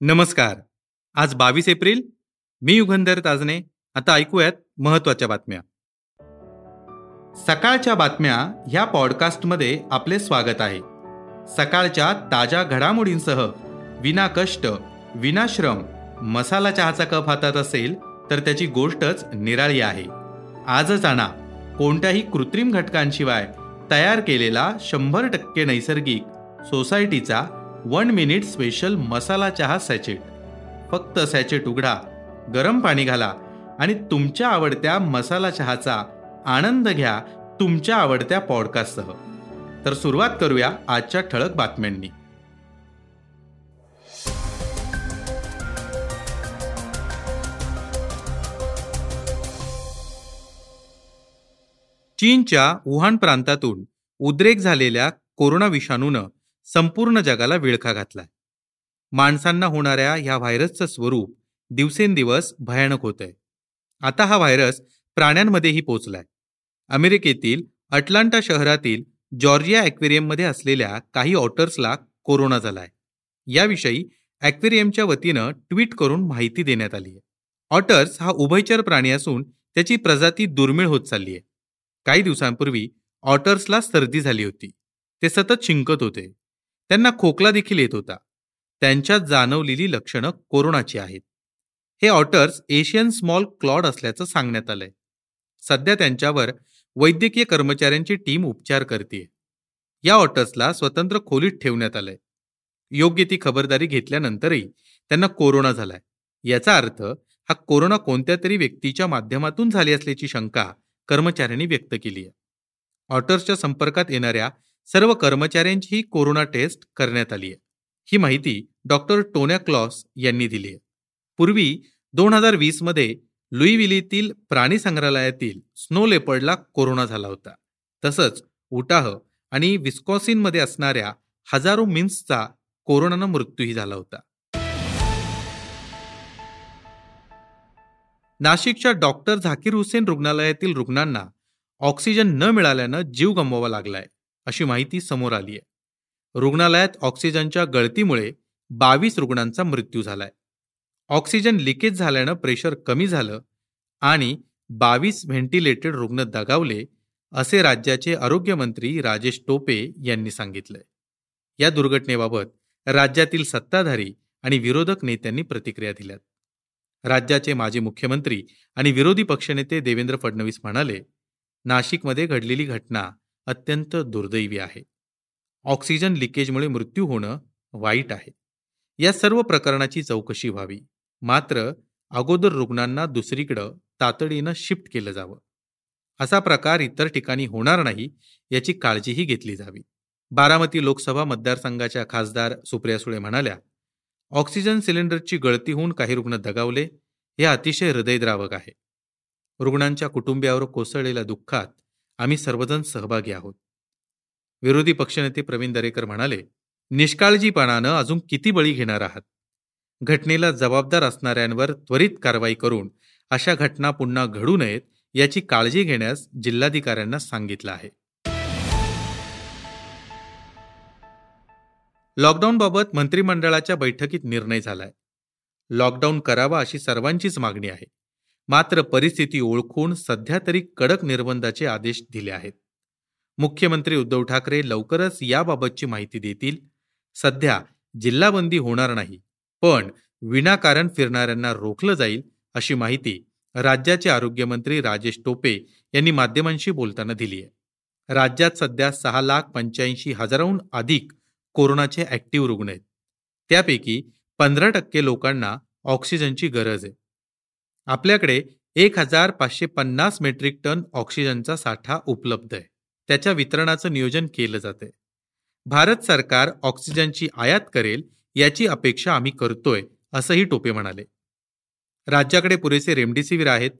नमस्कार. आज बावीस एप्रिल मी युगंधर ताजने आता ऐकूयात महत्त्वाच्या बातम्या. सकाळच्या बातम्या ह्या पॉडकास्टमध्ये आपले स्वागत आहे. सकाळच्या ताज्या घडामोडींसह विना कष्ट विनाश्रम मसाला चहाचा कप हातात असेल तर त्याची गोष्टच निराळी आहे. आजच आणा कोणत्याही कृत्रिम घटकांशिवाय तयार केलेला शंभर टक्के नैसर्गिक सोसायटीचा वन मिनिट स्पेशल मसाला चहा सॅचेट. फक्त सॅचेट उघडा गरम पाणी घाला आणि तुमच्या आवडत्या मसाला चहाचा आनंद घ्या तुमच्या आवडत्या पॉडकास्टसह. तर सुरुवात करूया आजच्या ठळक बातम्यांनी. चीनच्या वुहान प्रांतातून उद्रेक झालेल्या कोरोना विषाणूनं संपूर्ण जगाला विळखा घातलाय. माणसांना होणाऱ्या ह्या व्हायरसचं स्वरूप दिवसेंदिवस भयानक होत आहे आता हा व्हायरस प्राण्यांमध्येही पोचलाय. अमेरिकेतील अटलांटा शहरातील जॉर्जिया ॲक्वेरियममध्ये असलेल्या काही ऑटर्सला कोरोना झालाय. याविषयी ॲक्वेरियमच्या वतीनं ट्विट करून माहिती देण्यात आली आहे. ऑटर्स हा उभयचर प्राणी असून त्याची प्रजाती दुर्मिळ होत चालली आहे. काही दिवसांपूर्वी ऑटर्सला सर्दी झाली होती. ते सतत शिंकत होते. त्यांना खोकला देखील येत होता. त्यांच्यात जाणवलेली लक्षणं कोरोनाची आहेत. हे ऑटर्स एशियन स्मॉल क्लॉड असल्याचं सांगण्यात आलंय. सध्या त्यांच्यावर वैद्यकीय कर्मचाऱ्यांची टीम उपचार करते या ऑटर्सला स्वतंत्र खोलीत ठेवण्यात आलंय. योग्य ती खबरदारी घेतल्यानंतरही त्यांना कोरोना झालाय. याचा अर्थ हा कोरोना कोणत्या तरी व्यक्तीच्या माध्यमातून झाली असल्याची शंका कर्मचाऱ्यांनी व्यक्त केली आहे ऑटर्सच्या संपर्कात येणाऱ्या सर्व कर्मचाऱ्यांचीही कोरोना टेस्ट करण्यात आली आहे. ही माहिती डॉक्टर टोन्या क्लॉस यांनी दिली आहे. पूर्वी दोन हजार वीसमध्ये लुईविलीतील प्राणी संग्रहालयातील स्नो लेपर्डला कोरोना झाला होता. तसंच उटाह आणि विस्कॉसिनमध्ये असणाऱ्या हजारो मिन्सचा कोरोनानं मृत्यूही झाला होता. नाशिकच्या डॉक्टर झाकीर हुसेन रुग्णालयातील रुग्णांना ऑक्सिजन न मिळाल्यानं जीव गमवावा लागलाय. अशी माहिती समोर आली आहे. रुग्णालयात ऑक्सिजनच्या गळतीमुळे बावीस रुग्णांचा मृत्यू झालाय. ऑक्सिजन लिकेज झाल्यानं प्रेशर कमी झालं आणि बावीस व्हेंटिलेटेड रुग्ण दगावले असे राज्याचे आरोग्यमंत्री राजेश टोपे यांनी सांगितलंय. या दुर्घटनेबाबत राज्यातील सत्ताधारी आणि विरोधक नेत्यांनी प्रतिक्रिया दिल्यात. राज्याचे माजी मुख्यमंत्री आणि विरोधी पक्षनेते देवेंद्र फडणवीस म्हणाले नाशिकमध्ये घडलेली घटना अत्यंत दुर्दैवी आहे. ऑक्सिजन लिकेजमुळे मृत्यू होणं वाईट आहे. या सर्व प्रकरणाची चौकशी व्हावी. मात्र अगोदर रुग्णांना दुसरीकडं तातडीनं शिफ्ट केलं जावं. असा प्रकार इतर ठिकाणी होणार नाही याची काळजीही घेतली जावी. बारामती लोकसभा मतदारसंघाच्या खासदार सुप्रिया सुळे म्हणाल्या ऑक्सिजन सिलेंडरची गळती होऊन काही रुग्ण दगावले हे अतिशय हृदयद्रावक आहे. रुग्णांच्या कुटुंबियावर कोसळलेल्या दुःखात आम्ही सर्वजण सहभागी आहोत. विरोधी पक्षनेते प्रवीण दरेकर म्हणाले निष्काळजीपणानं अजून किती बळी घेणार आहात? घटनेला जबाबदार असणाऱ्यांवर त्वरित कारवाई करून अशा घटना पुन्हा घडू नयेत याची काळजी घेण्यास जिल्हाधिकाऱ्यांना सांगितलं आहे. लॉकडाऊनबाबत मंत्रिमंडळाच्या बैठकीत निर्णय झालाय. लॉकडाऊन करावा अशी सर्वांचीच मागणी आहे. मात्र परिस्थिती ओळखून सध्या तरी कडक निर्बंधाचे आदेश दिले आहेत. मुख्यमंत्री उद्धव ठाकरे लवकरच याबाबतची माहिती देतील. सध्या जिल्हाबंदी होणार नाही पण विनाकारण फिरणाऱ्यांना रोखलं जाईल अशी माहिती राज्याचे आरोग्यमंत्री राजेश टोपे यांनी माध्यमांशी बोलताना दिली आहे. राज्यात सध्या सहा लाख पंच्याऐंशी हजाराहून अधिक कोरोनाचे ऍक्टिव्ह रुग्ण आहेत. त्यापैकी पंधरा टक्के लोकांना ऑक्सिजनची गरज आहे. आपल्याकडे एक हजार पाचशे पन्नास मेट्रिक टन ऑक्सिजनचा साठा उपलब्ध आहे. त्याच्या वितरणाचं नियोजन केलं जाते भारत सरकार ऑक्सिजनची आयात करेल याची अपेक्षा आम्ही करतोय असंही टोपे म्हणाले. राज्याकडे पुरेसे रेमडेसिवीर आहेत.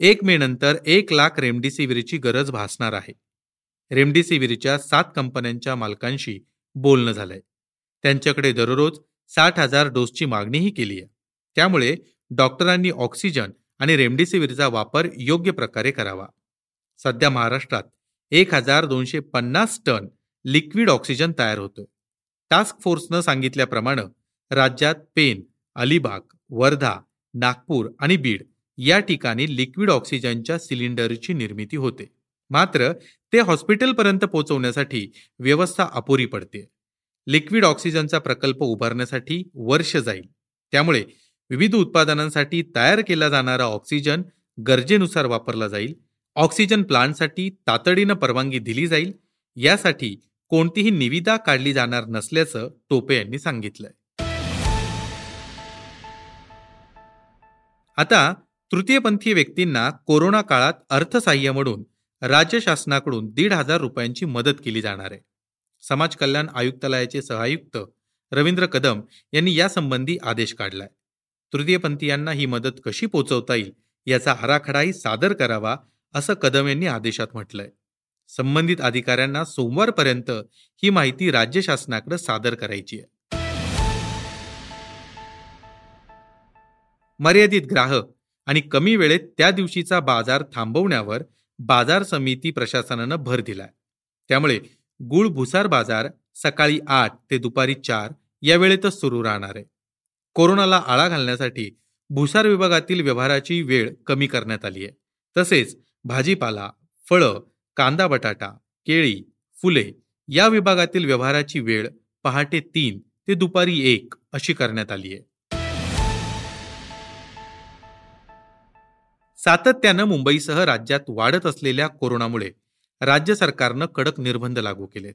एक मे नंतर एक लाख रेमडेसिवीरची गरज भासणार आहे. रेमडेसिवीरच्या सात कंपन्यांच्या मालकांशी बोलणं झालंय. त्यांच्याकडे दररोज साठ हजार डोसची मागणीही केली आहे त्यामुळे डॉक्टरांनी ऑक्सिजन आणि रेमडेसिवीरचा वापर योग्य प्रकारे करावा. सध्या महाराष्ट्रात एक हजार दोनशे पन्नास टन लिक्विड ऑक्सिजन तयार होतो टास्क फोर्सनं सांगितल्याप्रमाणे राज्यात पेन अलिबाग वर्धा नागपूर आणि बीड या ठिकाणी लिक्विड ऑक्सिजनच्या सिलेंडरची निर्मिती होते. मात्र ते हॉस्पिटलपर्यंत पोहोचवण्यासाठी व्यवस्था अपुरी पडते लिक्विड ऑक्सिजनचा प्रकल्प उभारण्यासाठी वर्ष जाईल. त्यामुळे विविध उत्पादनांसाठी तयार केला जाणारा ऑक्सिजन गरजेनुसार वापरला जाईल. ऑक्सिजन प्लांटसाठी तातडीनं परवानगी दिली जाईल. यासाठी कोणतीही निविदा काढली जाणार नसल्याचं टोपे यांनी सांगितलंय. आता तृतीयपंथीय व्यक्तींना कोरोना काळात अर्थसाह्य म्हणून राज्य शासनाकडून दीड हजार रुपयांची मदत केली जाणार आहे. समाज कल्याण आयुक्तालयाचे सहायुक्त रवींद्र कदम यांनी यासंबंधी आदेश काढलाय. तृतीयपंथीयांना ही मदत कशी पोचवता येईल याचा आराखडाही सादर करावा असं कदम यांनी आदेशात म्हटलंय. संबंधित अधिकाऱ्यांना सोमवारपर्यंत ही माहिती राज्य शासनाकडे सादर करायची आहे. मर्यादित ग्राहक आणि कमी वेळेत त्या दिवशीचा बाजार थांबवण्यावर बाजार समिती प्रशासनानं भर दिलाय. त्यामुळे गुळ भुसार बाजार सकाळी आठ ते दुपारी चार या वेळेतच सुरू राहणार आहे. कोरोनाला आळा घालण्यासाठी भुसार विभागातील व्यवहाराची वेळ कमी करण्यात आली आहे. तसेच भाजीपाला फळं कांदा बटाटा केळी फुले या विभागातील व्यवहाराची वेळ पहाटे तीन ते दुपारी एक अशी करण्यात आली आहे. सातत्यानं मुंबईसह राज्यात वाढत असलेल्या कोरोनामुळे राज्य सरकारनं कडक निर्बंध लागू केलेत.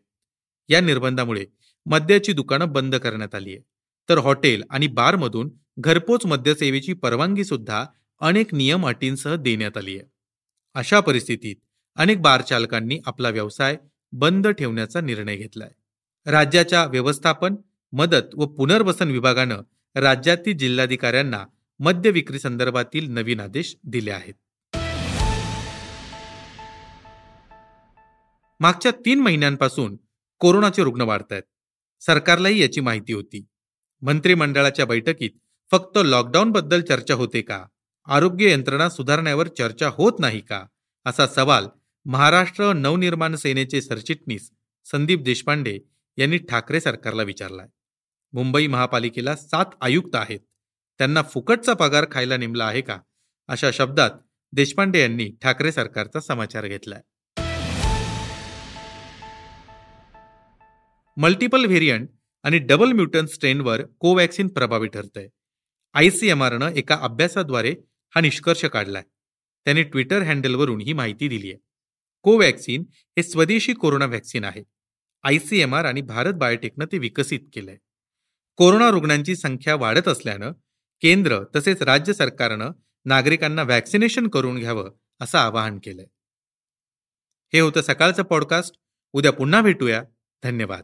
या निर्बंधामुळे मद्याची दुकानं बंद करण्यात आली आहे तर हॉटेल आणि बारमधून घरपोच मद्यसेवेची परवानगी सुद्धा अनेक नियम अटींसह देण्यात आली आहे. अशा परिस्थितीत अनेक बारचालकांनी आपला व्यवसाय बंद ठेवण्याचा निर्णय घेतलाय. राज्याच्या व्यवस्थापन मदत व पुनर्वसन विभागानं राज्यातील जिल्हाधिकाऱ्यांना मद्य विक्री संदर्भातील नवीन आदेश दिले आहेत. मागच्या तीन महिन्यांपासून कोरोनाचे रुग्ण वाढत आहेत सरकारलाही याची माहिती होती. मंत्रिमंडळाच्या बैठकीत फक्त लॉकडाऊनबद्दल चर्चा होते का? आरोग्य यंत्रणा सुधारण्यावर चर्चा होत नाही का? असा सवाल महाराष्ट्र नवनिर्माण सेनेचे सरचिटणीस संदीप देशपांडे यांनी ठाकरे सरकारला विचारलाय. मुंबई महापालिकेला सात आयुक्त आहेत. त्यांना फुकटचा पगार खायला नेमला आहे का? अशा शब्दात देशपांडे यांनी ठाकरे सरकारचा समाचार घेतलाय. मल्टिपल व्हेरियंट आणि डबल म्युटन स्ट्रेनवर कोवॅक्सिन प्रभावी ठरतंय. आयसीएमआरनं एका अभ्यासाद्वारे हा निष्कर्ष काढलाय. त्यांनी ट्विटर हँडलवरून ही माहिती दिली आहे. कोवॅक्सिन हे स्वदेशी कोरोना व्हॅक्सिन आहे. आयसीएमआर आणि भारत बायोटेकनं ते विकसित केलंय. कोरोना रुग्णांची संख्या वाढत असल्यानं केंद्र तसेच राज्य सरकारनं नागरिकांना व्हॅक्सिनेशन करून घ्यावं असं आवाहन केलंय. हे होतं सकाळचं पॉडकास्ट. उद्या पुन्हा भेटूया. धन्यवाद.